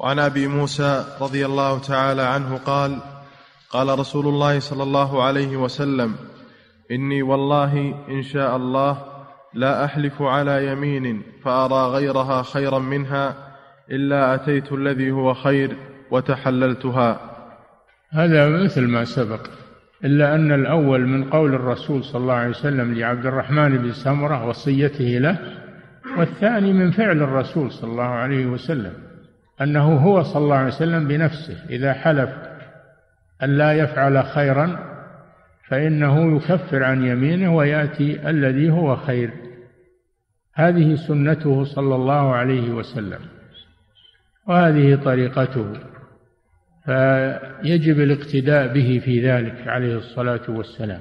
وعن أبي موسى رضي الله تعالى عنه قال قال رسول الله صلى الله عليه وسلم إني والله إن شاء الله لا أحلف على يمين فأرى غيرها خيرا منها إلا أتيت الذي هو خير وتحللتها. هذا مثل ما سبق إلا أن الأول من قول الرسول صلى الله عليه وسلم لعبد الرحمن بن سمرة وصيته له والثاني من فعل الرسول صلى الله عليه وسلم. أنه هو صلى الله عليه وسلم بنفسه إذا حلف أن لا يفعل خيرا فإنه يكفر عن يمينه ويأتي الذي هو خير. هذه سنته صلى الله عليه وسلم وهذه طريقته فيجب الاقتداء به في ذلك عليه الصلاة والسلام.